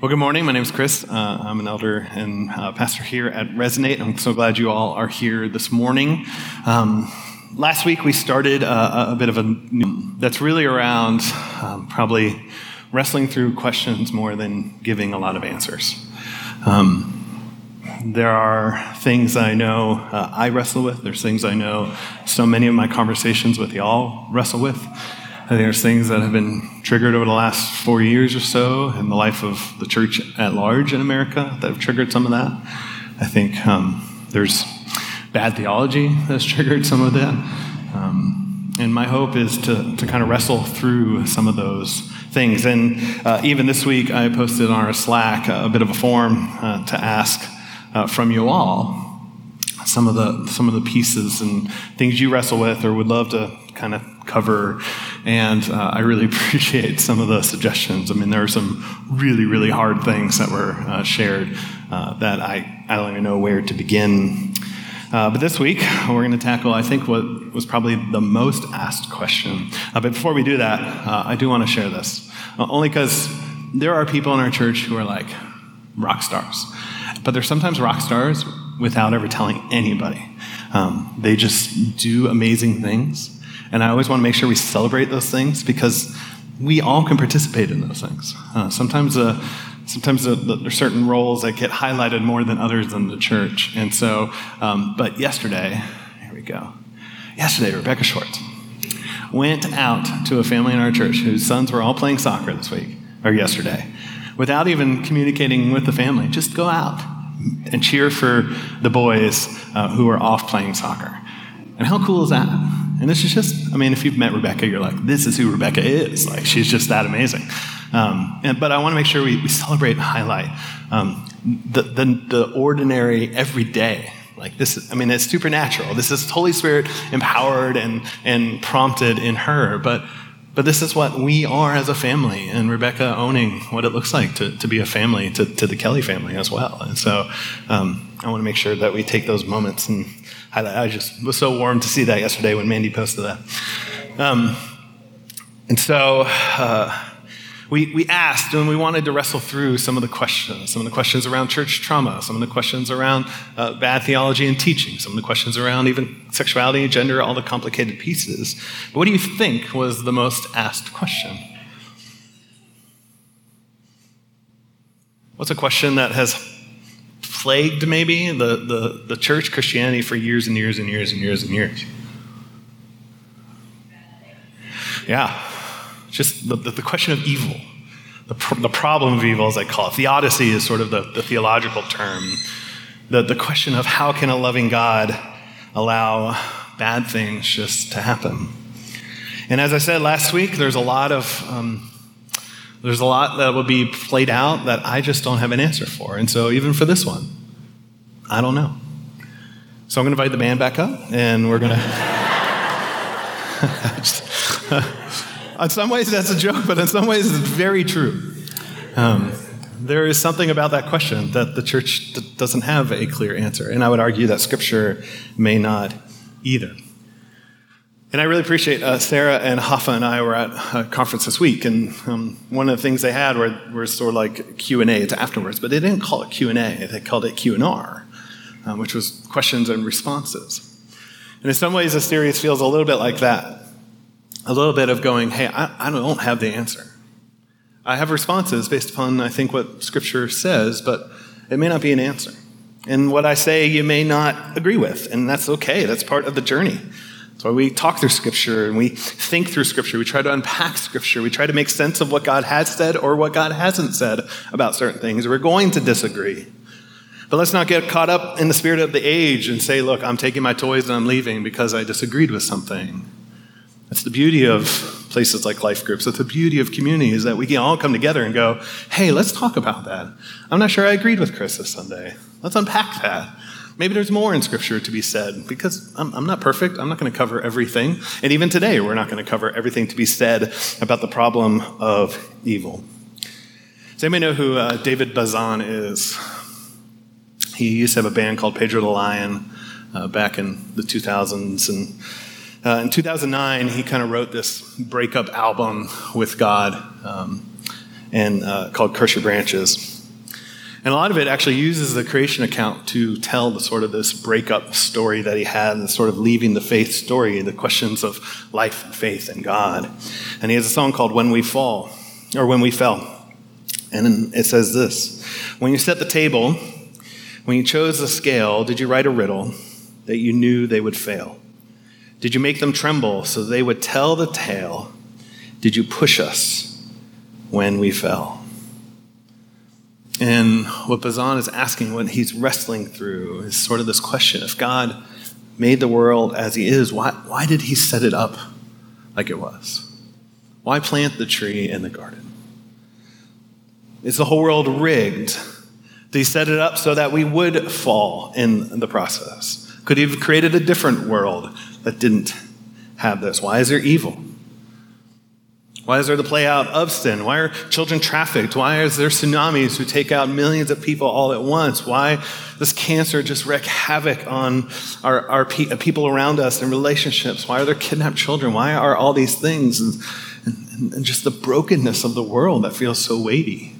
Well, good morning. My name is Chris. Uh, I'm an elder and uh, pastor here at Resonate. I'm so glad you all are here this morning. Um, last week we started a, a, bit of a that's really around um, probably wrestling through questions more than giving a lot of answers. Um, there are things I know uh, I wrestle with. There's things I know so many of my conversations with y'all wrestle with. I think there's things that have been triggered over the last four years or so in the life of the church at large in America that have triggered some of that. I think um, there's bad theology that's triggered some of that. Um, and my hope is to, to kind of wrestle through some of those things. And uh, even this week, I posted on our Slack a, bit of a form uh, to ask uh, from you all some of the some of the pieces and things you wrestle with or would love to kind of cover. And uh, I really appreciate some of the suggestions. I mean, there are some really, really hard things that were uh, shared uh, that I, I don't even know where to begin. Uh, but this week, we're going to tackle, I think, what was probably the most asked question. Uh, but before we do that, I do want to share this. only because there are people in our church who are like rock stars. But they're sometimes rock stars without ever telling anybody. Um, they just do amazing things. And I always want to make sure we celebrate those things because we all can participate in those things. Uh, sometimes, uh, sometimes there are certain roles that get highlighted more than others in the church. And so, um, but yesterday, here we go. Yesterday, Rebecca Schwartz went out to a family in our church whose sons were all playing soccer this week, or yesterday, without even communicating with the family. Just go out and cheer for the boys uh, who are off playing soccer. And how cool is that? And this is just, I mean, if you've met Rebecca, you're like, this is who Rebecca is. Like, she's just that amazing. Um, and, but I want to make sure we, we celebrate and highlight um, the, the, the ordinary, everyday. Like this, I mean, it's supernatural. This is Holy Spirit empowered and, and prompted in her. But, but this is what we are as a family, and Rebecca owning what it looks like to, to be a family, to, to the Kelly family as well. And so um, I want to make sure that we take those moments and I, I just was so warm to see that yesterday when Mandy posted that. Um, and so uh, we, we asked and we wanted to wrestle through some of the questions, some of the questions around church trauma, some of the questions around uh, bad theology and teaching, some of the questions around even sexuality gender, all the complicated pieces. But what do you think was the most asked question? What's a question that has plagued maybe the, the, the church Christianity for years and years and years and years and years. Yeah, just the, the, the question of evil, the, the problem of evil, as I call it. Theodicy is sort of the, the theological term. The, the question of how can a loving God allow bad things just to happen? And as I said last week, there's a lot of um, there's a lot that will be played out that I just don't have an answer for. And so, even for this one, I don't know. So, I'm going to invite the band back up, and we're going to. in some ways, that's a joke, but in some ways, it's very true. Um, there is something about that question that the church doesn't have a clear answer. And I would argue that Scripture may not either. And I really appreciate uh, Sarah and Hoffa and I were at a conference this week, and um, one of the things they had were, were sort of like Q and A afterwards, but they didn't call it Q and A; they called it Q and R, um, which was questions and responses. And in some ways, the series feels a little bit like that, a little bit of going, "Hey, I, I don't have the answer. I have responses based upon I think what Scripture says, but it may not be an answer." And what I say, you may not agree with, and that's okay. That's part of the journey. Why we talk through Scripture and we think through Scripture. We try to unpack Scripture. We try to make sense of what God has said or what God hasn't said about certain things. We're going to disagree. But let's not get caught up in the spirit of the age and say, look, I'm taking my toys and I'm leaving because I disagreed with something. That's the beauty of places like life groups. That's the beauty of community is that we can all come together and go, hey, let's talk about that. I'm not sure I agreed with Chris this Sunday. Let's unpack that. Maybe there's more in Scripture to be said because I'm, I'm not perfect. I'm not going to cover everything. And even today, we're not going to cover everything to be said about the problem of evil. Does anybody know who uh, David Bazan is? He used to have a band called Pedro the Lion uh, back in the 2000s. And uh, in 2009, he kind of wrote this breakup album with God. Um, and uh, called Curse Your Branches. And a lot of it actually uses the creation account to tell the sort of this breakup story that he had, and sort of leaving the faith story, the questions of life and faith and God. And he has a song called When We Fall, or When We Fell. And it says this When you set the table, when you chose the scale, did you write a riddle that you knew they would fail? Did you make them tremble so they would tell the tale? Did you push us when we fell? And what Bazan is asking, what he's wrestling through, is sort of this question if God made the world as he is, why, why did he set it up like it was? Why plant the tree in the garden? Is the whole world rigged? Did he set it up so that we would fall in the process? Could he have created a different world that didn't have this? Why is there evil? Why is there the play out of sin? Why are children trafficked? Why is there tsunamis who take out millions of people all at once? Why does cancer just wreak havoc on our, our pe- uh, people around us and relationships? Why are there kidnapped children? Why are all these things? And, and, and just the brokenness of the world that feels so weighty.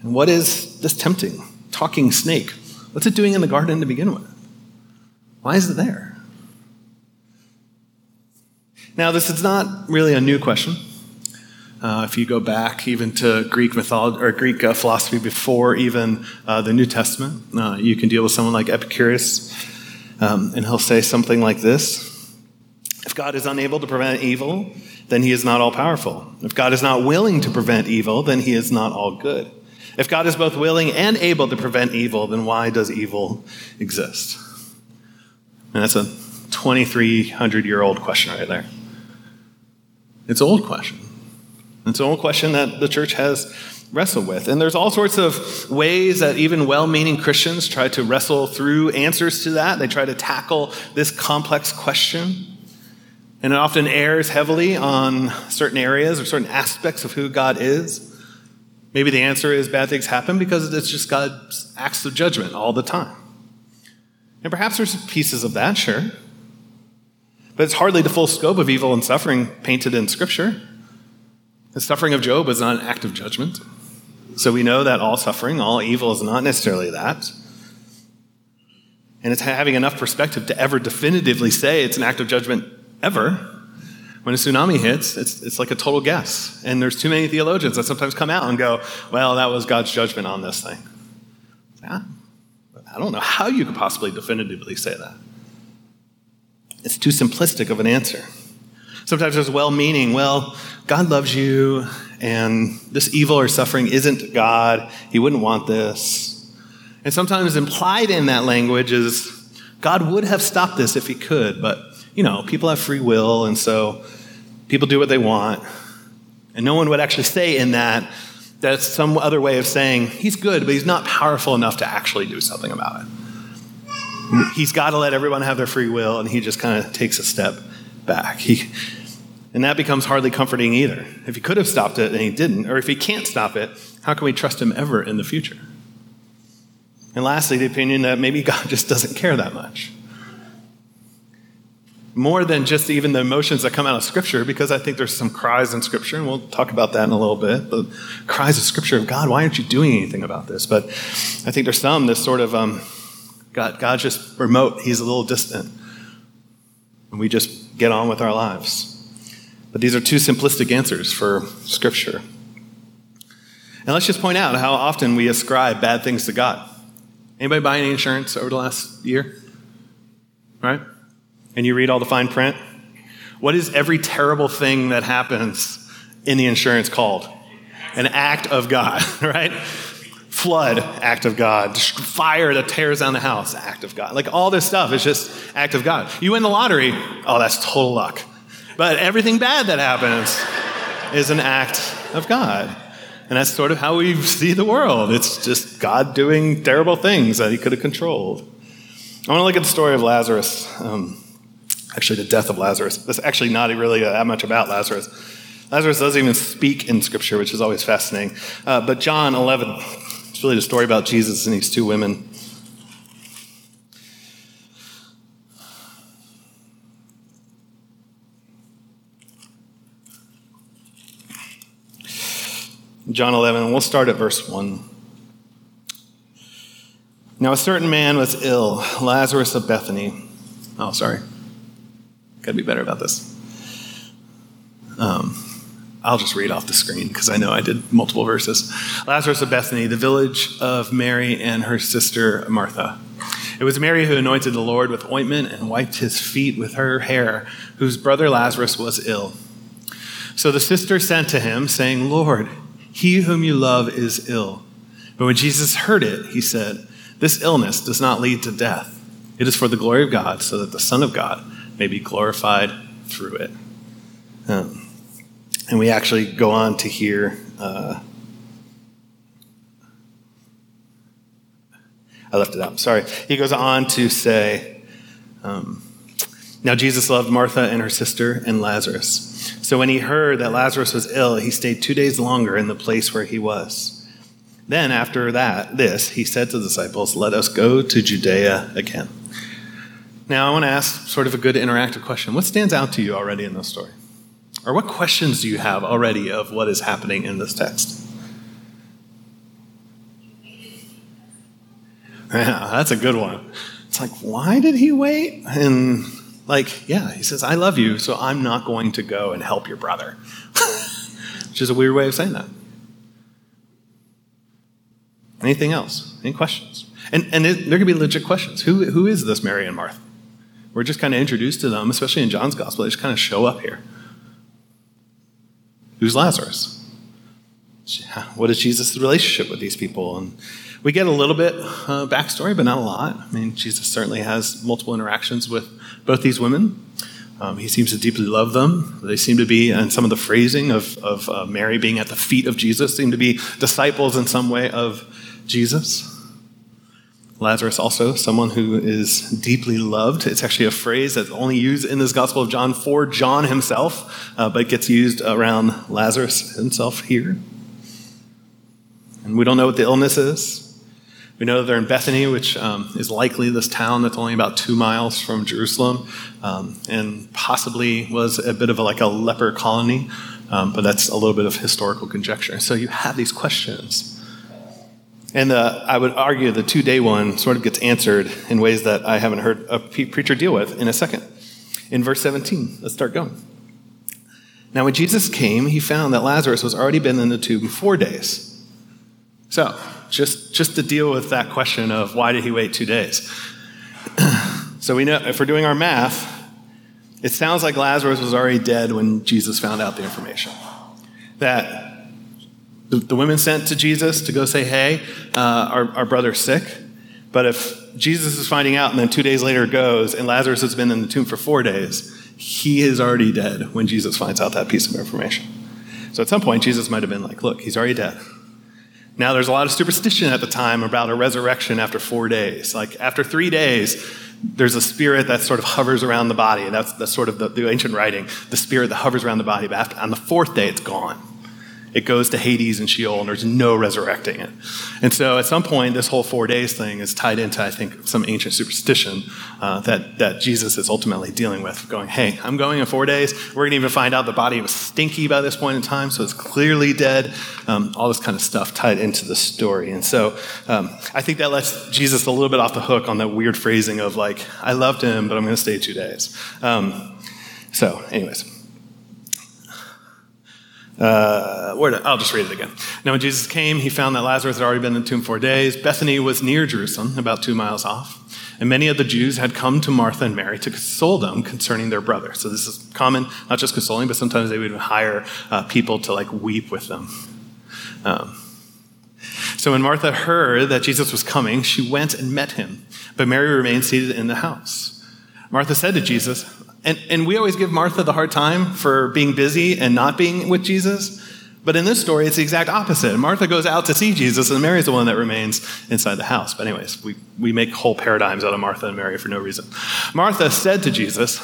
And what is this tempting, talking snake? What's it doing in the garden to begin with? Why is it there? Now, this is not really a new question. Uh, if you go back even to Greek mythology or Greek uh, philosophy before even uh, the New Testament, uh, you can deal with someone like Epicurus, um, and he'll say something like this If God is unable to prevent evil, then he is not all powerful. If God is not willing to prevent evil, then he is not all good. If God is both willing and able to prevent evil, then why does evil exist? And that's a 2,300 year old question right there. It's an old question. It's an old question that the church has wrestled with. And there's all sorts of ways that even well meaning Christians try to wrestle through answers to that. They try to tackle this complex question. And it often errs heavily on certain areas or certain aspects of who God is. Maybe the answer is bad things happen because it's just God's acts of judgment all the time. And perhaps there's pieces of that, sure. But it's hardly the full scope of evil and suffering painted in Scripture. The suffering of Job was not an act of judgment. So we know that all suffering, all evil is not necessarily that. And it's having enough perspective to ever definitively say it's an act of judgment ever. When a tsunami hits, it's, it's like a total guess. And there's too many theologians that sometimes come out and go, well, that was God's judgment on this thing. Yeah, I don't know how you could possibly definitively say that. It's too simplistic of an answer. Sometimes there's well meaning, well, God loves you, and this evil or suffering isn't God. He wouldn't want this. And sometimes implied in that language is God would have stopped this if he could, but, you know, people have free will, and so people do what they want. And no one would actually say in that that's some other way of saying he's good, but he's not powerful enough to actually do something about it he's got to let everyone have their free will, and he just kind of takes a step back. He, and that becomes hardly comforting either. If he could have stopped it and he didn't, or if he can't stop it, how can we trust him ever in the future? And lastly, the opinion that maybe God just doesn't care that much. More than just even the emotions that come out of Scripture, because I think there's some cries in Scripture, and we'll talk about that in a little bit. The cries of Scripture of God, why aren't you doing anything about this? But I think there's some, this sort of um, God, God's just remote, He's a little distant. And we just get on with our lives. But these are two simplistic answers for Scripture. And let's just point out how often we ascribe bad things to God. Anybody buy any insurance over the last year? Right? And you read all the fine print? What is every terrible thing that happens in the insurance called? An act of God, right? Flood, act of God. Fire that tears down the house, act of God. Like all this stuff is just act of God. You win the lottery, oh, that's total luck. But everything bad that happens is an act of God. And that's sort of how we see the world. It's just God doing terrible things that he could have controlled. I want to look at the story of Lazarus. Um, actually, the death of Lazarus. That's actually not really that much about Lazarus. Lazarus doesn't even speak in Scripture, which is always fascinating. Uh, but John 11, it's really the story about Jesus and these two women. John 11, we'll start at verse 1. Now, a certain man was ill, Lazarus of Bethany. Oh, sorry. Gotta be better about this. Um, I'll just read off the screen because I know I did multiple verses. Lazarus of Bethany, the village of Mary and her sister Martha. It was Mary who anointed the Lord with ointment and wiped his feet with her hair, whose brother Lazarus was ill. So the sister sent to him, saying, Lord, he whom you love is ill. But when Jesus heard it, he said, This illness does not lead to death. It is for the glory of God, so that the Son of God may be glorified through it. Um, and we actually go on to hear. Uh, I left it out. Sorry. He goes on to say, um, Now Jesus loved Martha and her sister and Lazarus. So when he heard that Lazarus was ill, he stayed two days longer in the place where he was. Then, after that, this, he said to the disciples, Let us go to Judea again. Now, I want to ask sort of a good interactive question. What stands out to you already in this story? Or what questions do you have already of what is happening in this text? Yeah, that's a good one. It's like, why did he wait? And like, yeah, he says, I love you, so I'm not going to go and help your brother. Which is a weird way of saying that. Anything else? Any questions? And, and it, there could be legit questions. Who, who is this Mary and Martha? We're just kind of introduced to them, especially in John's gospel. They just kind of show up here. Who's Lazarus? What is Jesus' relationship with these people? And we get a little bit uh, backstory, but not a lot. I mean, Jesus certainly has multiple interactions with both these women. Um, he seems to deeply love them. They seem to be, and some of the phrasing of, of uh, Mary being at the feet of Jesus seem to be disciples in some way of Jesus. Lazarus, also, someone who is deeply loved. It's actually a phrase that's only used in this Gospel of John for John himself, uh, but gets used around Lazarus himself here. And we don't know what the illness is. We know that they're in Bethany, which um, is likely this town that's only about two miles from Jerusalem, um, and possibly was a bit of a, like a leper colony, um, but that's a little bit of historical conjecture. So you have these questions. And uh, I would argue the two day one sort of gets answered in ways that I haven't heard a preacher deal with in a second. In verse 17, let's start going. Now, when Jesus came, he found that Lazarus was already been in the tomb four days. So, just, just to deal with that question of why did he wait two days. so we know if we're doing our math, it sounds like Lazarus was already dead when Jesus found out the information. That the, women sent to Jesus to go say, hey, uh, our, our brother's sick. But if Jesus is finding out and then two days later goes and Lazarus has been in the tomb for four days, he is already dead when Jesus finds out that piece of information. So at some point, Jesus might have been like, look, he's already dead. Now, there's a lot of superstition at the time about a resurrection after four days. Like, after three days, there's a spirit that sort of hovers around the body. That's, that's sort of the, the ancient writing, the spirit that hovers around the body. But after, on the fourth day, it's gone it goes to Hades and Sheol, and there's no resurrecting it. And so at some point, this whole four days thing is tied into, I think, some ancient superstition uh, that, that Jesus is ultimately dealing with, going, hey, I'm going in four days. We're going to even find out the body was stinky by this point in time, so it's clearly dead. Um, all this kind of stuff tied into the story. And so um, I think that lets Jesus a little bit off the hook on that weird phrasing of, like, I loved him, but I'm going to stay two days. Um, so, anyways. Uh, where did, I'll just read it again. Now, when Jesus came, he found that Lazarus had already been in the tomb four days. Bethany was near Jerusalem, about two miles off. And many of the Jews had come to Martha and Mary to console them concerning their brother. So this is common, not just consoling, but sometimes they would hire uh, people to like weep with them. Um, so when Martha heard that Jesus was coming, she went and met him. But Mary remained seated in the house. Martha said to Jesus, and, and we always give Martha the hard time for being busy and not being with Jesus. But in this story, it's the exact opposite. Martha goes out to see Jesus, and Mary's the one that remains inside the house. But, anyways, we, we make whole paradigms out of Martha and Mary for no reason. Martha said to Jesus,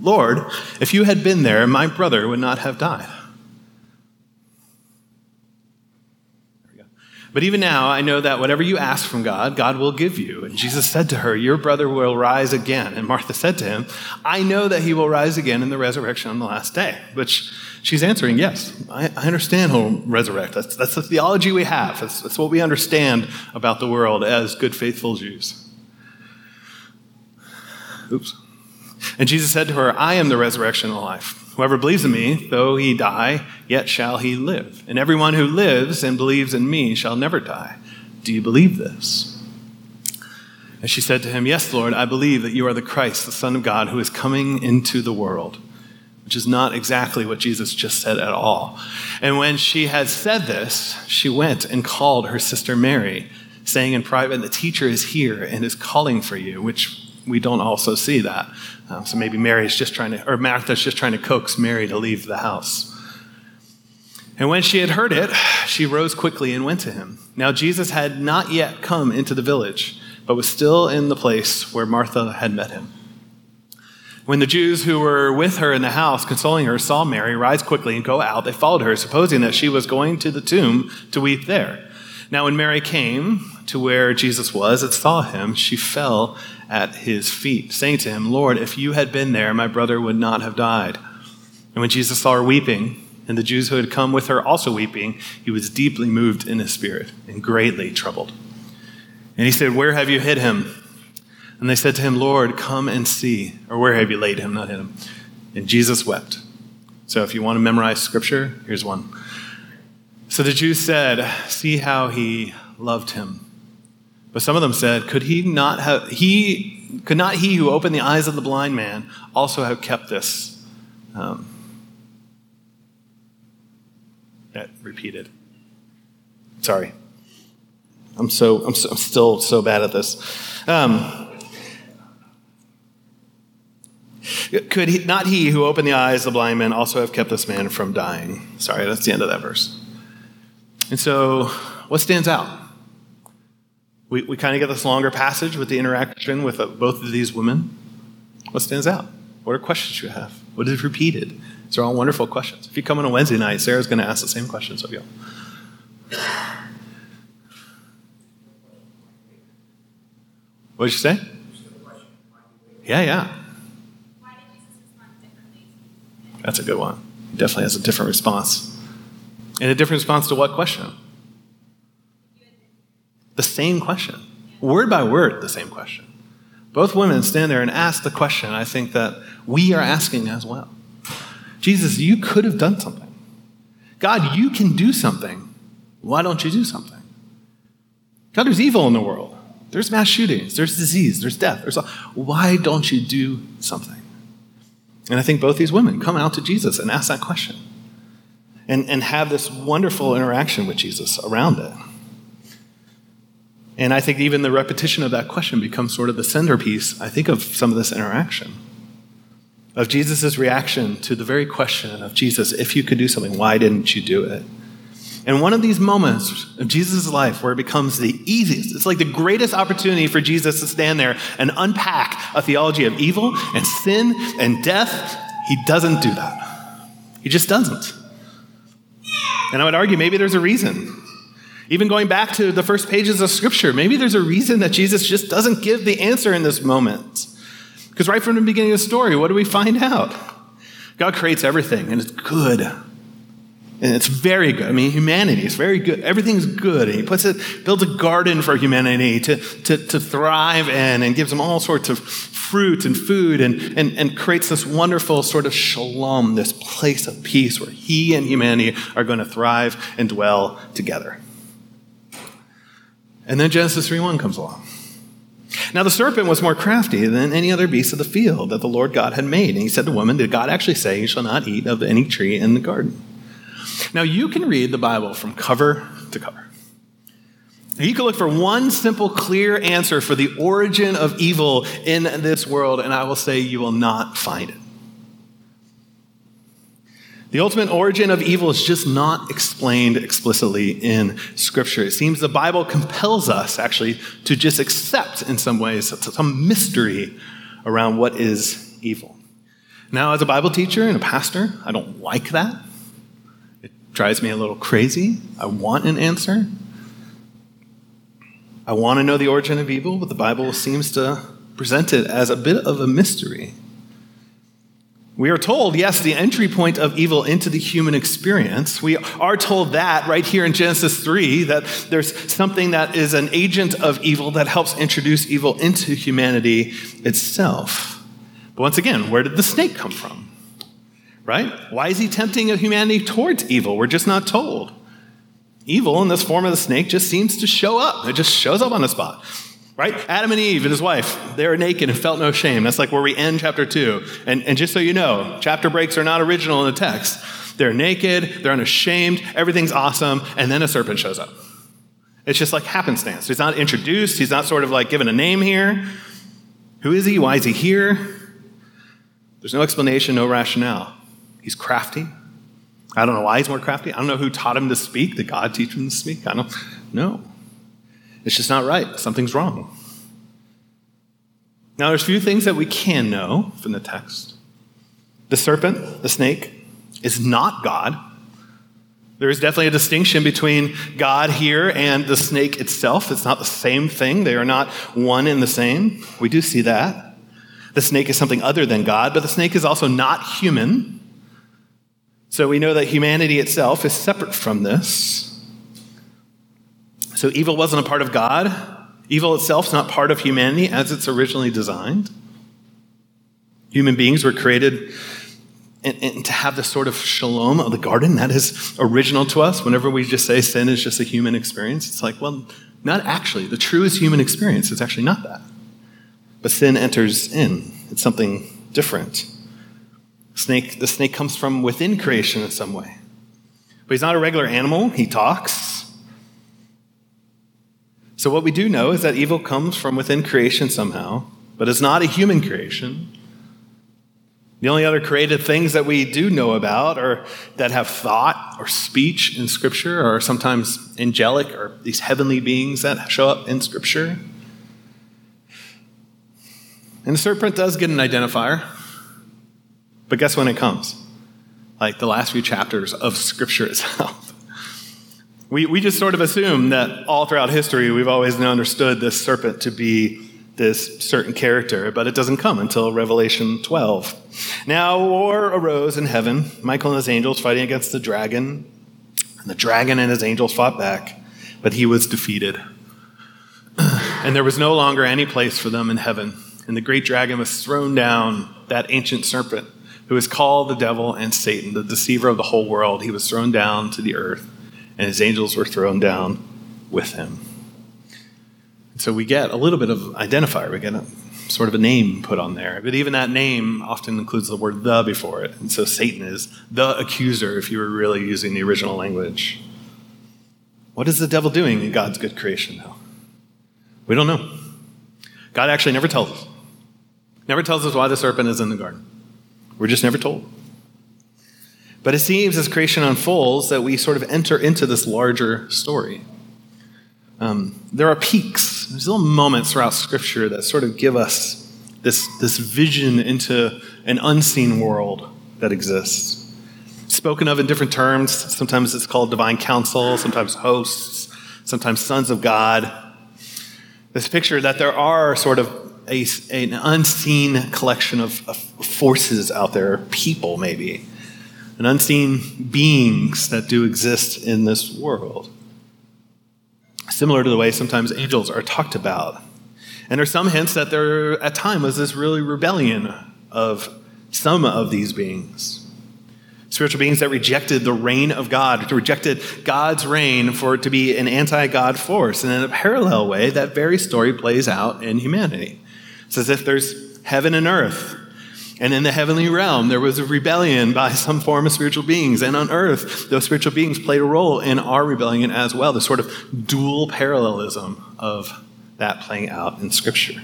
Lord, if you had been there, my brother would not have died. But even now, I know that whatever you ask from God, God will give you. And Jesus said to her, Your brother will rise again. And Martha said to him, I know that he will rise again in the resurrection on the last day. Which She's answering, Yes, I, I understand he'll resurrect. That's, that's the theology we have. That's, that's what we understand about the world as good, faithful Jews. Oops. And Jesus said to her, I am the resurrection and the life. Whoever believes in me, though he die, yet shall he live. And everyone who lives and believes in me shall never die. Do you believe this? And she said to him, Yes, Lord, I believe that you are the Christ, the Son of God, who is coming into the world. Which is not exactly what Jesus just said at all. And when she had said this, she went and called her sister Mary, saying in private, The teacher is here and is calling for you, which we don't also see that. Um, so maybe Mary's just trying to, or Martha's just trying to coax Mary to leave the house. And when she had heard it, she rose quickly and went to him. Now Jesus had not yet come into the village, but was still in the place where Martha had met him. When the Jews who were with her in the house, consoling her, saw Mary rise quickly and go out, they followed her, supposing that she was going to the tomb to weep there. Now, when Mary came to where Jesus was and saw him, she fell at his feet, saying to him, Lord, if you had been there, my brother would not have died. And when Jesus saw her weeping, and the Jews who had come with her also weeping, he was deeply moved in his spirit and greatly troubled. And he said, Where have you hid him? And they said to him, Lord, come and see. Or where have you laid him? Not hid him. And Jesus wept. So if you want to memorize scripture, here's one. So the Jews said, See how he loved him. But some of them said, Could he not have he could not he who opened the eyes of the blind man also have kept this? Um, that repeated. Sorry. I'm so I'm, so, I'm still so bad at this. Um, could he, not he who opened the eyes of the blind man also have kept this man from dying? Sorry, that's the end of that verse. And so, what stands out? We, we kind of get this longer passage with the interaction with uh, both of these women. What stands out? What are questions you have? What is repeated? These are all wonderful questions. If you come on a Wednesday night, Sarah's going to ask the same questions of you. What did you say? Yeah, yeah. That's a good one. He definitely has a different response. And a different response to what question? The same question. Word by word, the same question. Both women stand there and ask the question I think that we are asking as well. Jesus, you could have done something. God, you can do something. Why don't you do something? God, there's evil in the world. There's mass shootings. There's disease. There's death. There's why don't you do something? And I think both these women come out to Jesus and ask that question and, and have this wonderful interaction with Jesus around it. And I think even the repetition of that question becomes sort of the centerpiece, I think, of some of this interaction. Of Jesus' reaction to the very question of Jesus, if you could do something, why didn't you do it? And one of these moments of Jesus' life where it becomes the easiest, it's like the greatest opportunity for Jesus to stand there and unpack a theology of evil and sin and death, he doesn't do that. He just doesn't. And I would argue maybe there's a reason. Even going back to the first pages of Scripture, maybe there's a reason that Jesus just doesn't give the answer in this moment. Because right from the beginning of the story, what do we find out? God creates everything, and it's good. And it's very good. I mean, humanity is very good. Everything's good. And he puts it, builds a garden for humanity to, to, to thrive in and gives them all sorts of fruit and food and, and, and creates this wonderful sort of shalom, this place of peace where he and humanity are going to thrive and dwell together. And then Genesis 3:1 comes along. Now the serpent was more crafty than any other beast of the field that the Lord God had made. And he said to the woman, Did God actually say, You shall not eat of any tree in the garden? Now you can read the Bible from cover to cover. You can look for one simple, clear answer for the origin of evil in this world, and I will say you will not find it. The ultimate origin of evil is just not explained explicitly in Scripture. It seems the Bible compels us, actually, to just accept, in some ways, some mystery around what is evil. Now, as a Bible teacher and a pastor, I don't like that. It drives me a little crazy. I want an answer. I want to know the origin of evil, but the Bible seems to present it as a bit of a mystery. We are told, yes, the entry point of evil into the human experience. We are told that right here in Genesis 3 that there's something that is an agent of evil that helps introduce evil into humanity itself. But once again, where did the snake come from? Right? Why is he tempting humanity towards evil? We're just not told. Evil in this form of the snake just seems to show up. It just shows up on the spot right? Adam and Eve and his wife, they were naked and felt no shame. That's like where we end chapter two. And, and just so you know, chapter breaks are not original in the text. They're naked, they're unashamed, everything's awesome, and then a serpent shows up. It's just like happenstance. He's not introduced, he's not sort of like given a name here. Who is he? Why is he here? There's no explanation, no rationale. He's crafty. I don't know why he's more crafty. I don't know who taught him to speak. Did God teach him to speak? I don't know. It's just not right. Something's wrong. Now, there's a few things that we can know from the text. The serpent, the snake, is not God. There is definitely a distinction between God here and the snake itself. It's not the same thing, they are not one and the same. We do see that. The snake is something other than God, but the snake is also not human. So we know that humanity itself is separate from this. So evil wasn't a part of God. Evil itself is not part of humanity as it's originally designed. Human beings were created and, and, to have this sort of shalom of the garden that is original to us. Whenever we just say sin is just a human experience, it's like, well, not actually. The truest human experience is actually not that. But sin enters in, it's something different. Snake, the snake comes from within creation in some way. But he's not a regular animal, he talks. So, what we do know is that evil comes from within creation somehow, but it's not a human creation. The only other created things that we do know about or that have thought or speech in Scripture are sometimes angelic or these heavenly beings that show up in Scripture. And the serpent does get an identifier, but guess when it comes? Like the last few chapters of Scripture itself. We, we just sort of assume that all throughout history we've always understood this serpent to be this certain character, but it doesn't come until Revelation 12. Now, war arose in heaven, Michael and his angels fighting against the dragon. And the dragon and his angels fought back, but he was defeated. and there was no longer any place for them in heaven. And the great dragon was thrown down, that ancient serpent, who is called the devil and Satan, the deceiver of the whole world. He was thrown down to the earth and his angels were thrown down with him. So we get a little bit of identifier. We get a, sort of a name put on there. But even that name often includes the word the before it. And so Satan is the accuser if you were really using the original language. What is the devil doing in God's good creation, though? We don't know. God actually never tells us. Never tells us why the serpent is in the garden. We're just never told. But it seems as creation unfolds that we sort of enter into this larger story. Um, there are peeks, there's little moments throughout Scripture that sort of give us this, this vision into an unseen world that exists. Spoken of in different terms. Sometimes it's called divine council, sometimes hosts, sometimes sons of God. This picture that there are sort of a, an unseen collection of, of forces out there, people maybe, and unseen beings that do exist in this world. Similar to the way sometimes angels are talked about. And there's some hints that there at time was this really rebellion of some of these beings. Spiritual beings that rejected the reign of God, rejected God's reign for it to be an anti God force. And in a parallel way, that very story plays out in humanity. It's as if there's heaven and earth, and in the heavenly realm, there was a rebellion by some form of spiritual beings. And on earth, those spiritual beings played a role in our rebellion as well. The sort of dual parallelism of that playing out in Scripture.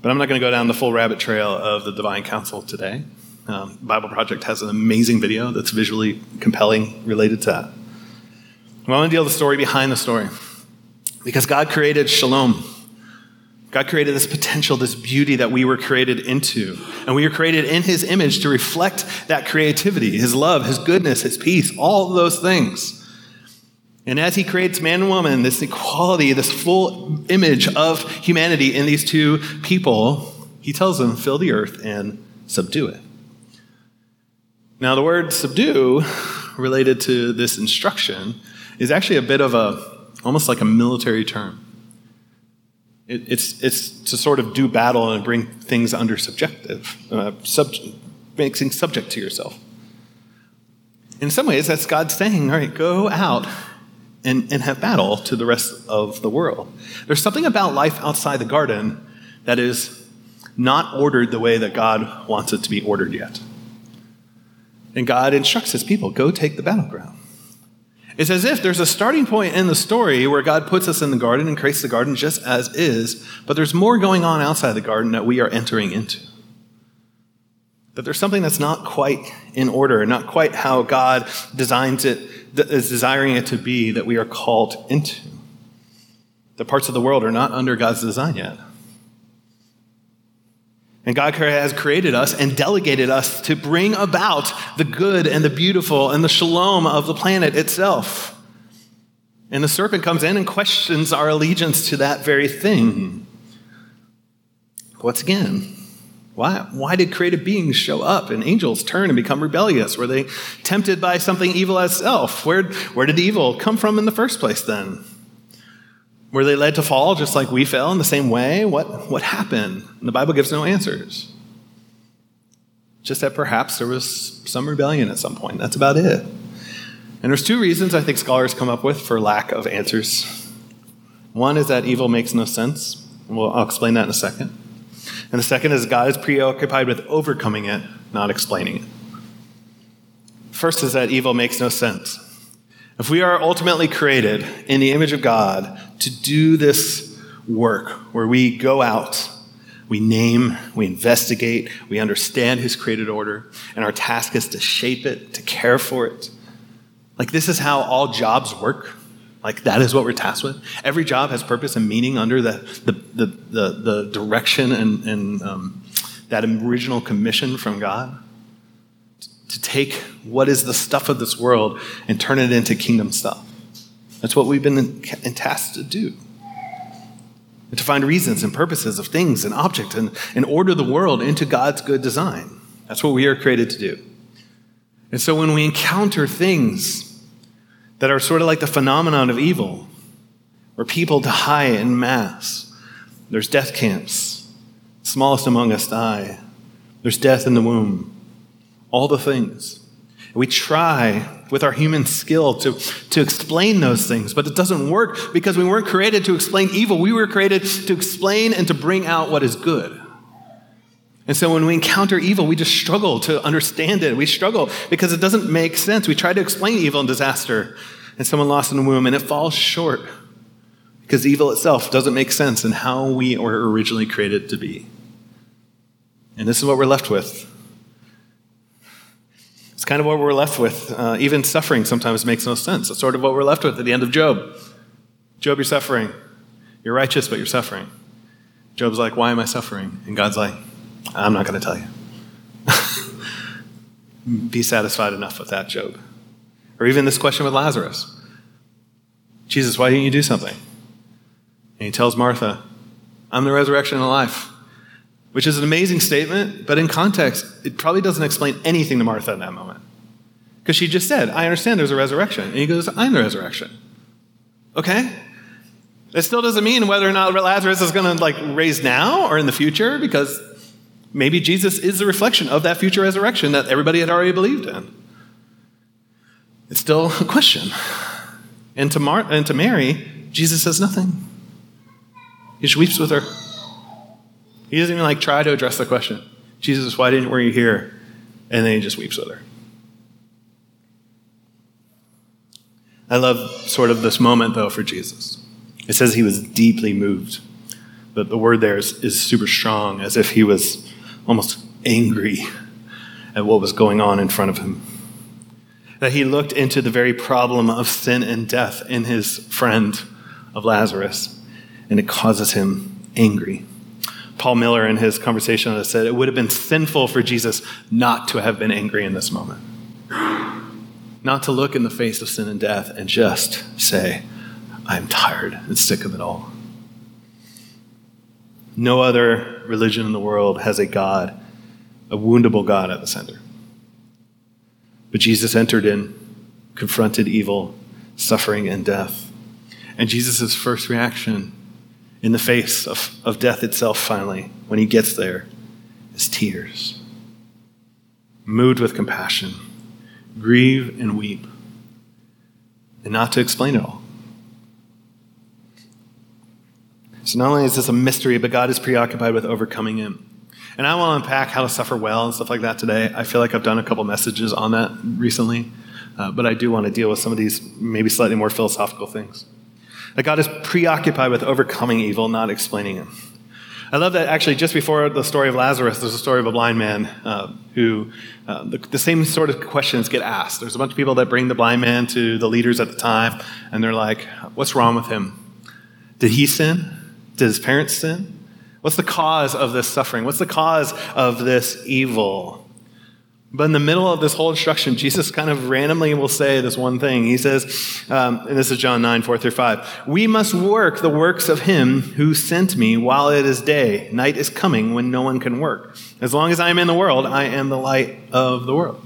But I'm not going to go down the full rabbit trail of the divine council today. Um, Bible Project has an amazing video that's visually compelling related to that. I want to deal with the story behind the story. Because God created shalom God created this potential, this beauty that we were created into. And we were created in His image to reflect that creativity, His love, His goodness, His peace, all those things. And as He creates man and woman, this equality, this full image of humanity in these two people, He tells them, fill the earth and subdue it. Now, the word subdue, related to this instruction, is actually a bit of a, almost like a military term. It, it's, it's to sort of do battle and bring things under subjective, uh, sub, making subject to yourself. In some ways, that's God saying, all right, go out and, and have battle to the rest of the world. There's something about life outside the garden that is not ordered the way that God wants it to be ordered yet. And God instructs his people go take the battleground. It's as if there's a starting point in the story where God puts us in the garden and creates the garden just as is, but there's more going on outside the garden that we are entering into. That there's something that's not quite in order, not quite how God designs it, is desiring it to be, that we are called into. The parts of the world are not under God's design yet. And God has created us and delegated us to bring about the good and the beautiful and the shalom of the planet itself. And the serpent comes in and questions our allegiance to that very thing. Once again, why, why did created beings show up and angels turn and become rebellious? Were they tempted by something evil as self? Where, where did evil come from in the first place then? Were they led to fall just like we fell in the same way? What, what happened? And the Bible gives no answers. Just that perhaps there was some rebellion at some point. That's about it. And there's two reasons I think scholars come up with for lack of answers. One is that evil makes no sense. Well, I'll explain that in a second. And the second is God is preoccupied with overcoming it, not explaining it. First is that evil makes no sense. If we are ultimately created in the image of God to do this work where we go out, we name, we investigate, we understand His created order, and our task is to shape it, to care for it. Like, this is how all jobs work. Like, that is what we're tasked with. Every job has purpose and meaning under the, the, the, the, the direction and, and um, that original commission from God to take what is the stuff of this world and turn it into kingdom stuff. That's what we've been tasked to do. And to find reasons and purposes of things and objects and, and order the world into God's good design. That's what we are created to do. And so when we encounter things that are sort of like the phenomenon of evil, where people die in mass, there's death camps, smallest among us die, there's death in the womb, all the things. We try with our human skill to, to explain those things, but it doesn't work because we weren't created to explain evil. We were created to explain and to bring out what is good. And so when we encounter evil, we just struggle to understand it. We struggle because it doesn't make sense. We try to explain evil and disaster and someone lost in the womb, and it falls short because evil itself doesn't make sense in how we were originally created to be. And this is what we're left with it's kind of what we're left with. Uh, even suffering sometimes makes no sense. It's sort of what we're left with at the end of Job. Job, you're suffering. You're righteous, but you're suffering. Job's like, Why am I suffering? And God's like, I'm not going to tell you. Be satisfied enough with that, Job. Or even this question with Lazarus Jesus, why didn't you do something? And he tells Martha, I'm the resurrection and the life which is an amazing statement, but in context, it probably doesn't explain anything to Martha in that moment. Because she just said, I understand there's a resurrection. And he goes, I'm the resurrection. Okay? It still doesn't mean whether or not Lazarus is going to like raise now or in the future, because maybe Jesus is the reflection of that future resurrection that everybody had already believed in. It's still a question. And to, Mar- and to Mary, Jesus says nothing. He just weeps with her. He doesn't even like try to address the question. Jesus, why didn't you here? And then he just weeps with her. I love sort of this moment though for Jesus. It says he was deeply moved. But the word there is, is super strong, as if he was almost angry at what was going on in front of him. That he looked into the very problem of sin and death in his friend of Lazarus, and it causes him angry. Paul Miller, in his conversation, has said it would have been sinful for Jesus not to have been angry in this moment. Not to look in the face of sin and death and just say, I'm tired and sick of it all. No other religion in the world has a God, a woundable God at the center. But Jesus entered in, confronted evil, suffering, and death. And Jesus' first reaction in the face of, of death itself, finally, when he gets there, is tears. Moved with compassion, grieve and weep, and not to explain it all. So not only is this a mystery, but God is preoccupied with overcoming it. And I want to unpack how to suffer well and stuff like that today. I feel like I've done a couple messages on that recently, uh, but I do want to deal with some of these maybe slightly more philosophical things. That God is preoccupied with overcoming evil, not explaining it. I love that actually just before the story of Lazarus, there's a story of a blind man uh, who uh, the, the, same sort of questions get asked. There's a bunch of people that bring the blind man to the leaders at the time, and they're like, What's wrong with him? Did he sin? Did his parents sin? What's the cause of this suffering? What's the cause of this evil? But in the middle of this whole instruction, Jesus kind of randomly will say this one thing. He says, um, and this is John 9, 4 through 5. We must work the works of him who sent me while it is day. Night is coming when no one can work. As long as I am in the world, I am the light of the world.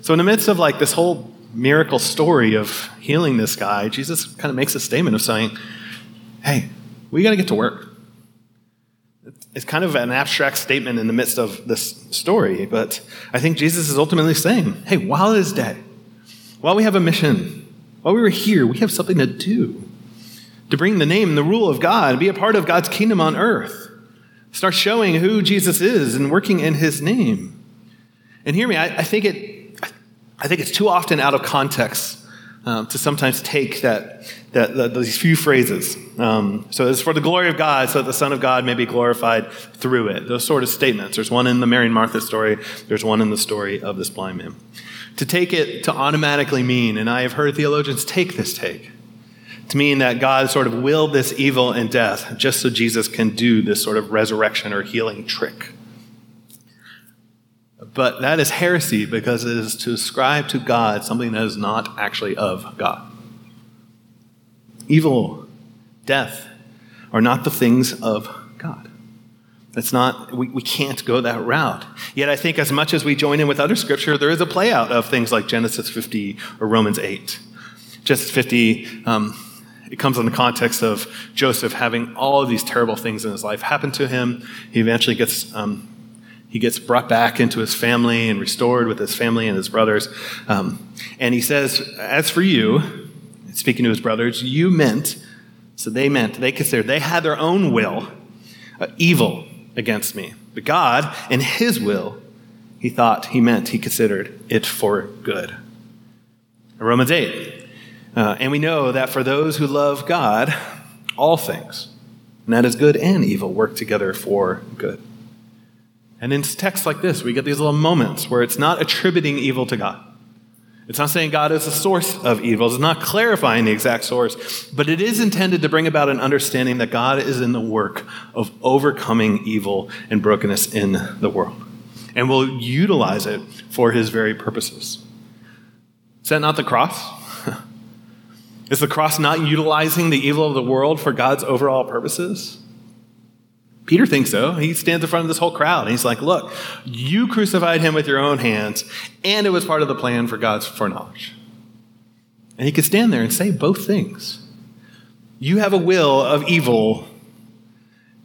So, in the midst of like this whole miracle story of healing this guy, Jesus kind of makes a statement of saying, Hey, we got to get to work. It's kind of an abstract statement in the midst of this story, but I think Jesus is ultimately saying, hey, while it is day, while we have a mission, while we were here, we have something to do to bring the name and the rule of God, be a part of God's kingdom on earth. Start showing who Jesus is and working in his name. And hear me, I, I think it I think it's too often out of context um, to sometimes take that, that, that these few phrases. Um, so it's for the glory of God, so that the Son of God may be glorified through it. Those sort of statements. There's one in the Mary and Martha story. There's one in the story of this blind man. To take it to automatically mean, and I have heard theologians take this take, to mean that God sort of willed this evil and death just so Jesus can do this sort of resurrection or healing trick. But that is heresy because it is to ascribe to God something that is not actually of God. Evil, death are not the things of God. That's not, we, we can't go that route. Yet I think as much as we join in with other scripture, there is a play out of things like Genesis 50 or Romans 8. Genesis 50, um, it comes in the context of Joseph having all of these terrible things in his life happen to him. He eventually gets um, he gets brought back into his family and restored with his family and his brothers. Um, and he says, As for you, speaking to his brothers, you meant, so they meant, they considered, they had their own will, uh, evil against me. But God, in his will, he thought, he meant, he considered it for good. Romans 8. Uh, and we know that for those who love God, all things, and that is good and evil, work together for good. And in texts like this, we get these little moments where it's not attributing evil to God. It's not saying God is the source of evil. It's not clarifying the exact source, but it is intended to bring about an understanding that God is in the work of overcoming evil and brokenness in the world and will utilize it for his very purposes. Is that not the cross? is the cross not utilizing the evil of the world for God's overall purposes? Peter thinks so. He stands in front of this whole crowd and he's like, Look, you crucified him with your own hands, and it was part of the plan for God's foreknowledge. And he could stand there and say both things. You have a will of evil,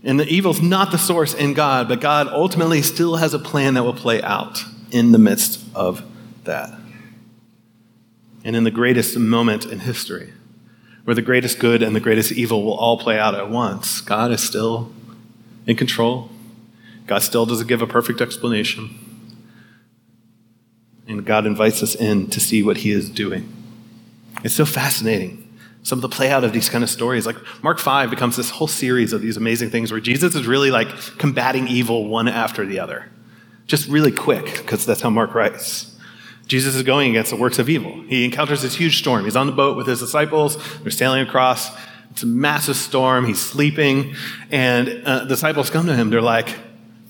and the evil's not the source in God, but God ultimately still has a plan that will play out in the midst of that. And in the greatest moment in history, where the greatest good and the greatest evil will all play out at once, God is still in control. God still doesn't give a perfect explanation. And God invites us in to see what he is doing. It's so fascinating. Some of the play out of these kind of stories. Like Mark 5 becomes this whole series of these amazing things where Jesus is really like combating evil one after the other. Just really quick, because that's how Mark writes. Jesus is going against the works of evil. He encounters this huge storm. He's on the boat with his disciples. They're sailing across. It's a massive storm. He's sleeping. And uh, disciples come to him. They're like,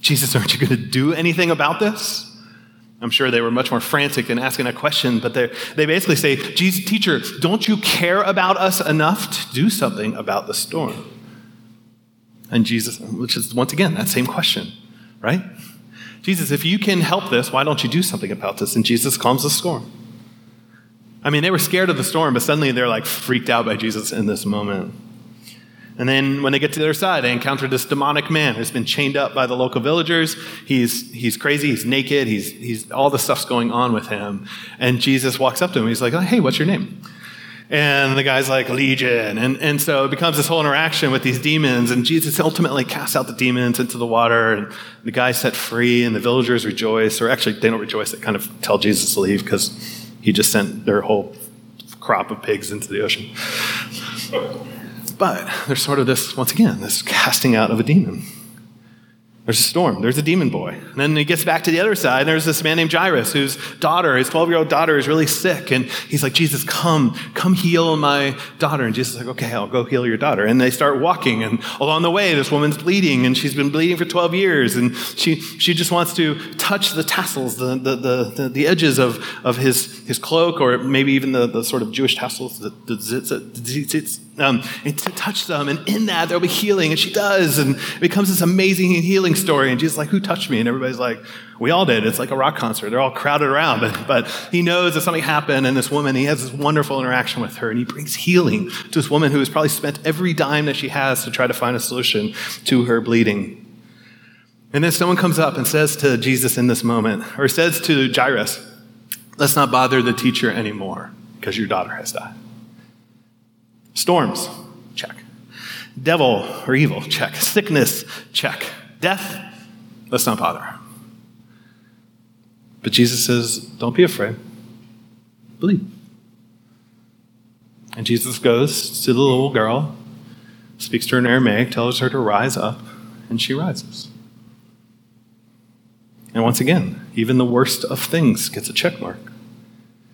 Jesus, aren't you going to do anything about this? I'm sure they were much more frantic in asking a question, but they basically say, Jesus, teacher, don't you care about us enough to do something about the storm? And Jesus, which is once again that same question, right? Jesus, if you can help this, why don't you do something about this? And Jesus calms the storm. I mean, they were scared of the storm, but suddenly they're like freaked out by Jesus in this moment. And then when they get to the other side, they encounter this demonic man who's been chained up by the local villagers. He's, he's crazy, he's naked, he's, he's, all the stuff's going on with him. And Jesus walks up to him, he's like, hey, what's your name? And the guy's like, Legion. And, and so it becomes this whole interaction with these demons. And Jesus ultimately casts out the demons into the water. And the guy's set free. And the villagers rejoice. Or actually, they don't rejoice. They kind of tell Jesus to leave because he just sent their whole crop of pigs into the ocean. But there's sort of this, once again, this casting out of a demon. There's a storm. There's a demon boy. And then he gets back to the other side, and there's this man named Jairus whose daughter, his 12 year old daughter, is really sick. And he's like, Jesus, come, come heal my daughter. And Jesus is like, okay, I'll go heal your daughter. And they start walking. And along the way, this woman's bleeding, and she's been bleeding for 12 years. And she, she just wants to touch the tassels, the, the, the, the, edges of, of his, his cloak, or maybe even the, the sort of Jewish tassels, the, the zitz, the um, and to touch them. And in that, there'll be healing. And she does. And it becomes this amazing healing story. And Jesus like, who touched me? And everybody's like, we all did. It's like a rock concert. They're all crowded around. But, but he knows that something happened. And this woman, he has this wonderful interaction with her. And he brings healing to this woman who has probably spent every dime that she has to try to find a solution to her bleeding. And then someone comes up and says to Jesus in this moment, or says to Jairus, let's not bother the teacher anymore because your daughter has died. Storms, check. Devil or evil, check. Sickness, check. Death, let's not bother. But Jesus says, don't be afraid. Believe. And Jesus goes to the little girl, speaks to her in Aramaic, tells her to rise up, and she rises. And once again, even the worst of things gets a check mark.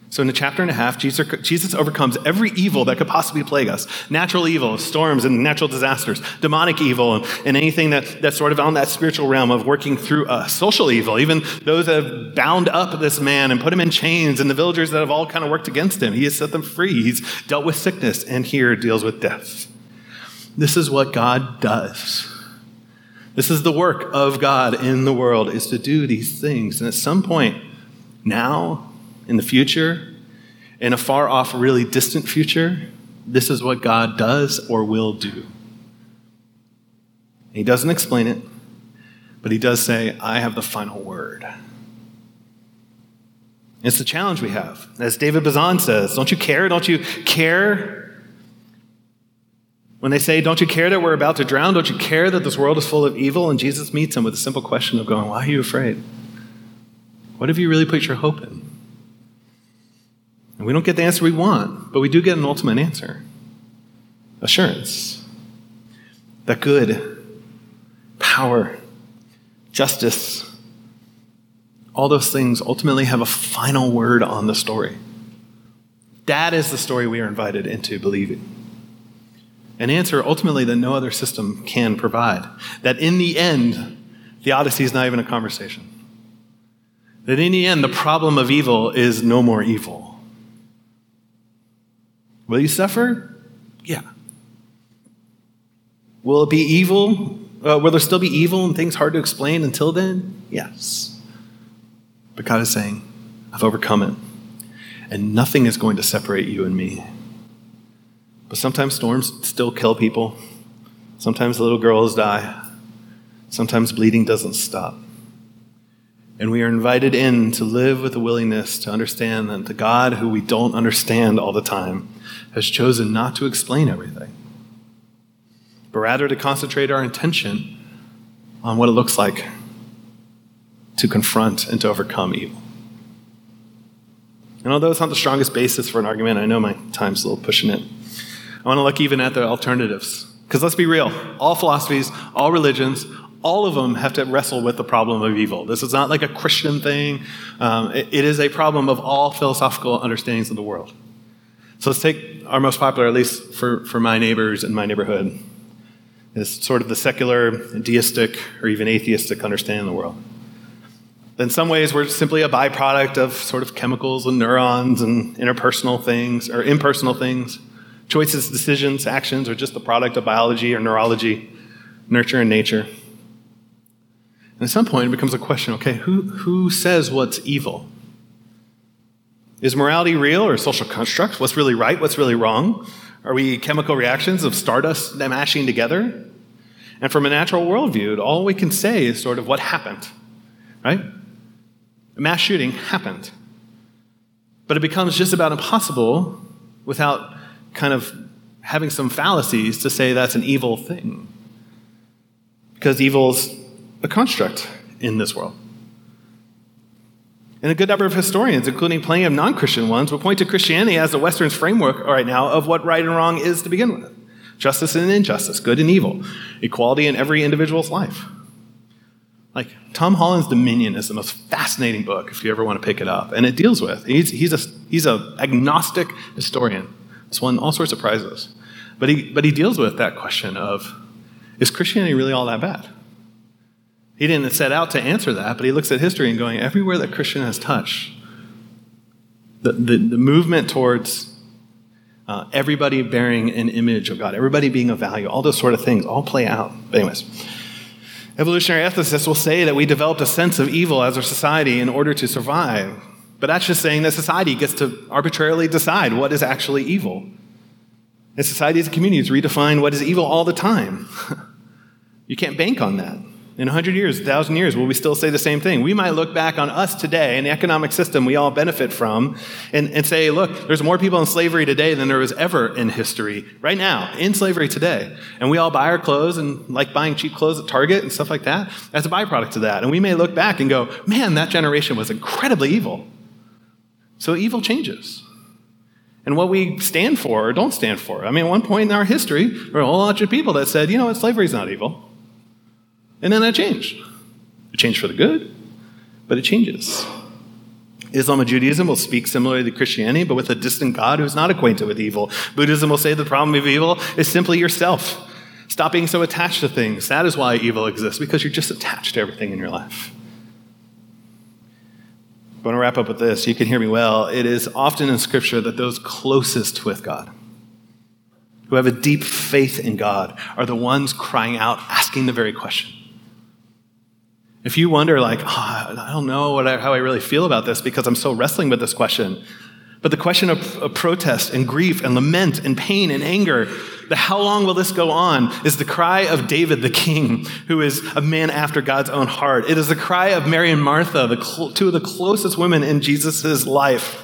So, in a chapter and a half, Jesus, overcomes every evil that could possibly plague us natural evil, storms and natural disasters, demonic evil, and, and anything that, that's sort of on that spiritual realm of working through us, social evil, even those that have bound up this man and put him in chains, and the villagers that have all kind of worked against him. He has set them free. He's dealt with sickness, and here deals with death. This is what God does. This is the work of God in the world, is to do these things. And at some point, now, in the future, in a far off, really distant future, this is what God does or will do. He doesn't explain it, but he does say, I have the final word. It's the challenge we have. As David Bazan says, don't you care? Don't you care? When they say, Don't you care that we're about to drown? Don't you care that this world is full of evil? And Jesus meets them with a simple question of going, Why are you afraid? What have you really put your hope in? And we don't get the answer we want, but we do get an ultimate answer assurance that good, power, justice, all those things ultimately have a final word on the story. That is the story we are invited into believing. An answer ultimately that no other system can provide. That in the end, theodicy is not even a conversation. That in the end, the problem of evil is no more evil. Will you suffer? Yeah. Will it be evil? Uh, will there still be evil and things hard to explain until then? Yes. But God is saying, I've overcome it. And nothing is going to separate you and me. But sometimes storms still kill people. Sometimes little girls die. Sometimes bleeding doesn't stop. And we are invited in to live with a willingness to understand that the God who we don't understand all the time has chosen not to explain everything, but rather to concentrate our intention on what it looks like to confront and to overcome evil. And although it's not the strongest basis for an argument, I know my time's a little pushing it. I want to look even at the alternatives. Because let's be real all philosophies, all religions, all of them have to wrestle with the problem of evil. This is not like a Christian thing, um, it, it is a problem of all philosophical understandings of the world. So let's take our most popular, at least for, for my neighbors in my neighborhood, is sort of the secular, deistic, or even atheistic understanding of the world. In some ways, we're simply a byproduct of sort of chemicals and neurons and interpersonal things, or impersonal things. Choices, decisions, actions are just the product of biology or neurology, nurture and nature. And at some point, it becomes a question okay, who, who says what's evil? Is morality real or a social construct? What's really right? What's really wrong? Are we chemical reactions of stardust mashing together? And from a natural worldview, all we can say is sort of what happened, right? A mass shooting happened. But it becomes just about impossible without kind of having some fallacies to say that's an evil thing. Because evil's a construct in this world. And a good number of historians, including plenty of non Christian ones, will point to Christianity as the Western's framework right now of what right and wrong is to begin with justice and injustice, good and evil, equality in every individual's life. Like Tom Holland's Dominion is the most fascinating book if you ever want to pick it up, and it deals with he's he's a he's a agnostic historian. It's won all sorts of prizes, but he but he deals with that question of is Christianity really all that bad? He didn't set out to answer that, but he looks at history and going everywhere that Christian has touched, the the, the movement towards uh, everybody bearing an image of God, everybody being of value, all those sort of things all play out. But anyways. Evolutionary ethicists will say that we developed a sense of evil as a society in order to survive. But that's just saying that society gets to arbitrarily decide what is actually evil. And societies and communities redefine what is evil all the time. you can't bank on that. In 100 years, 1,000 years, will we still say the same thing? We might look back on us today and the economic system we all benefit from and, and say, look, there's more people in slavery today than there was ever in history, right now, in slavery today. And we all buy our clothes and like buying cheap clothes at Target and stuff like that as a byproduct of that. And we may look back and go, man, that generation was incredibly evil. So evil changes. And what we stand for or don't stand for. I mean, at one point in our history, there were a whole bunch of people that said, you know what, slavery's not evil. And then that changed. It changed for the good, but it changes. Islam and Judaism will speak similarly to Christianity, but with a distant God who's not acquainted with evil. Buddhism will say the problem of evil is simply yourself. Stop being so attached to things. That is why evil exists, because you're just attached to everything in your life. I want to wrap up with this. You can hear me well. It is often in Scripture that those closest with God, who have a deep faith in God, are the ones crying out, asking the very question if you wonder, like, oh, I don't know I, how I really feel about this because I'm so wrestling with this question, but the question of, of, protest and grief and lament and pain and anger, the how long will this go on, is the cry of David the king, who is a man after God's own heart. It is the cry of Mary and Martha, the cl- two of the closest women in Jesus' life.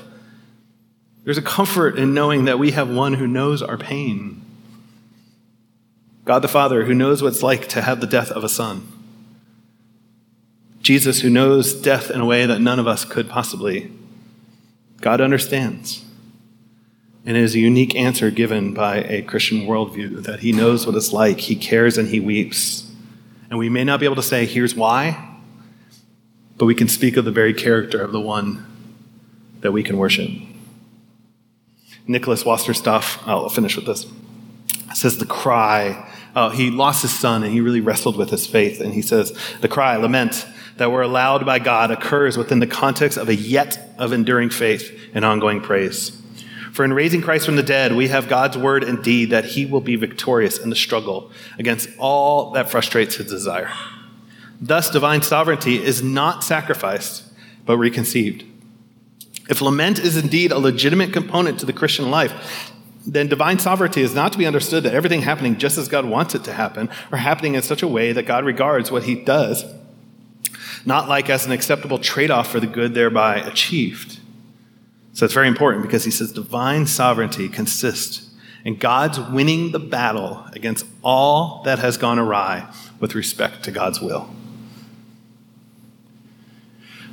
There's a comfort in knowing that we have one who knows our pain. God the Father, who knows what it's like to have the death of a son. Jesus, who knows death in a way that none of us could possibly. God understands. And it is a unique answer given by a Christian worldview that he knows what it's like, he cares, and he weeps. And we may not be able to say, here's why, but we can speak of the very character of the one that we can worship. Nicholas Wolterstorff, I'll finish with this, says the cry. Uh, he lost his son and he really wrestled with his faith. And he says, the cry, lament, that were allowed by God occurs within the context of a yet of enduring faith and ongoing praise. For in raising Christ from the dead, we have God's word and deed that he will be victorious in the struggle against all that frustrates his desire. Thus, divine sovereignty is not sacrificed, but reconceived. If lament is indeed a legitimate component to the Christian life, then divine sovereignty is not to be understood that everything happening just as God wants it to happen, or happening in such a way that God regards what he does not like as an acceptable trade off for the good thereby achieved. So it's very important because he says divine sovereignty consists in God's winning the battle against all that has gone awry with respect to God's will.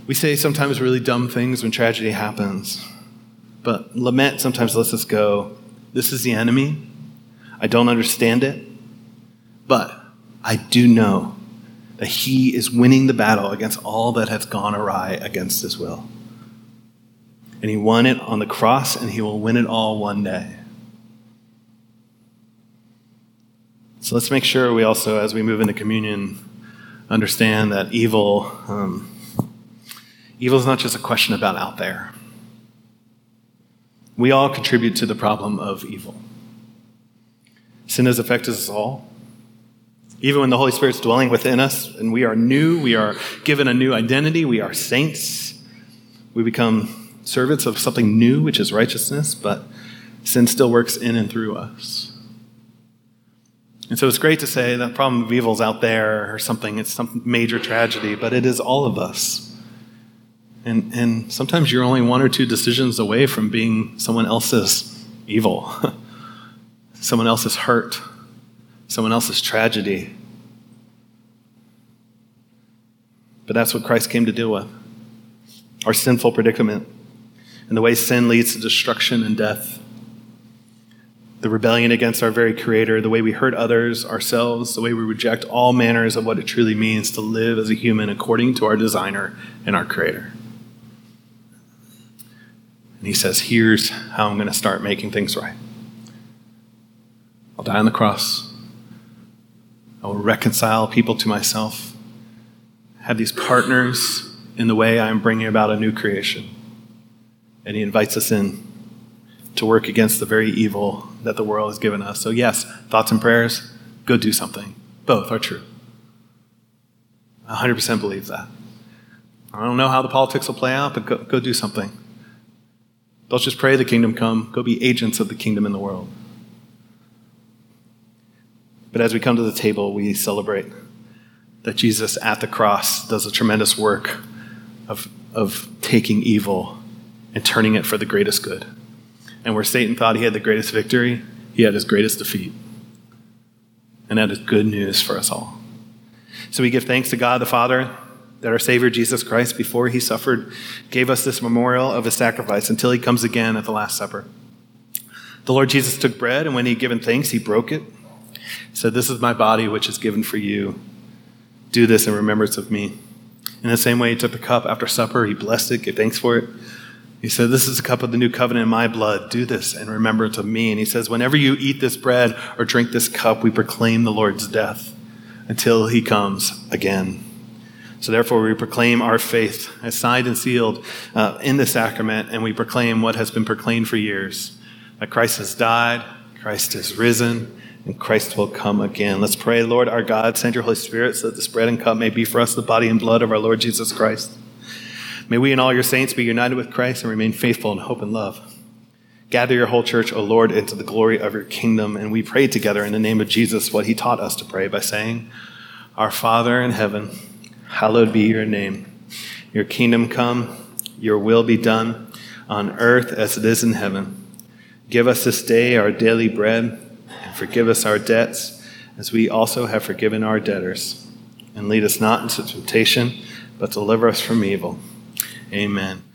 We say sometimes really dumb things when tragedy happens, but lament sometimes lets us go, This is the enemy. I don't understand it, but I do know that he is winning the battle against all that has gone awry against his will. And he won it on the cross, and he will win it all one day. So let's make sure we also, as we move into communion, understand that evil, um, evil is not just a question about out there. We all contribute to the problem of evil. Sin has affected us all. Even when the Holy Spirit's dwelling within us and we are new, we are given a new identity, we are saints, we become servants of something new, which is righteousness, but sin still works in and through us. And so it's great to say that problem of evil is out there or something, it's some major tragedy, but it is all of us. And, and sometimes you're only one or two decisions away from being someone else's evil, someone else's hurt, someone else's tragedy. But that's what Christ came to deal with our sinful predicament and the way sin leads to destruction and death. The rebellion against our very Creator, the way we hurt others, ourselves, the way we reject all manners of what it truly means to live as a human according to our designer and our Creator. And He says, Here's how I'm going to start making things right. I'll die on the cross. I will reconcile people to myself. Have these partners in the way I am bringing about a new creation. And he invites us in to work against the very evil that the world has given us. So, yes, thoughts and prayers, go do something. Both are true. 100% believe that. I don't know how the politics will play out, but go, go do something. Don't just pray the kingdom come, go be agents of the kingdom in the world. But as we come to the table, we celebrate that Jesus at the cross does a tremendous work of, of taking evil and turning it for the greatest good. And where Satan thought he had the greatest victory, he had his greatest defeat. And that is good news for us all. So we give thanks to God the Father that our Savior Jesus Christ, before he suffered, gave us this memorial of his sacrifice until he comes again at the Last Supper. The Lord Jesus took bread, and when he had given thanks, he broke it. He said, This is my body, which is given for you. Do this in remembrance of me. In the same way, he took the cup after supper, he blessed it, gave thanks for it. He said, This is a cup of the new covenant in my blood. Do this in remembrance of me. And he says, Whenever you eat this bread or drink this cup, we proclaim the Lord's death until he comes again. So therefore, we proclaim our faith as signed and sealed uh, in the sacrament, and we proclaim what has been proclaimed for years that Christ has died, Christ has risen, and Christ will come again. Let's pray, Lord our God, send your Holy Spirit so that this bread and cup may be for us the body and blood of our Lord Jesus Christ. May we and all your saints be united with Christ and remain faithful in hope and love. Gather your whole church, O Lord, into the glory of your kingdom. And we pray together in the name of Jesus what he taught us to pray by saying, Our Father in heaven, hallowed be your name. Your kingdom come, your will be done on earth as it is in heaven. Give us this day our daily bread and forgive us our debts as we also have forgiven our debtors. And lead us not into temptation, but deliver us from evil. Amen.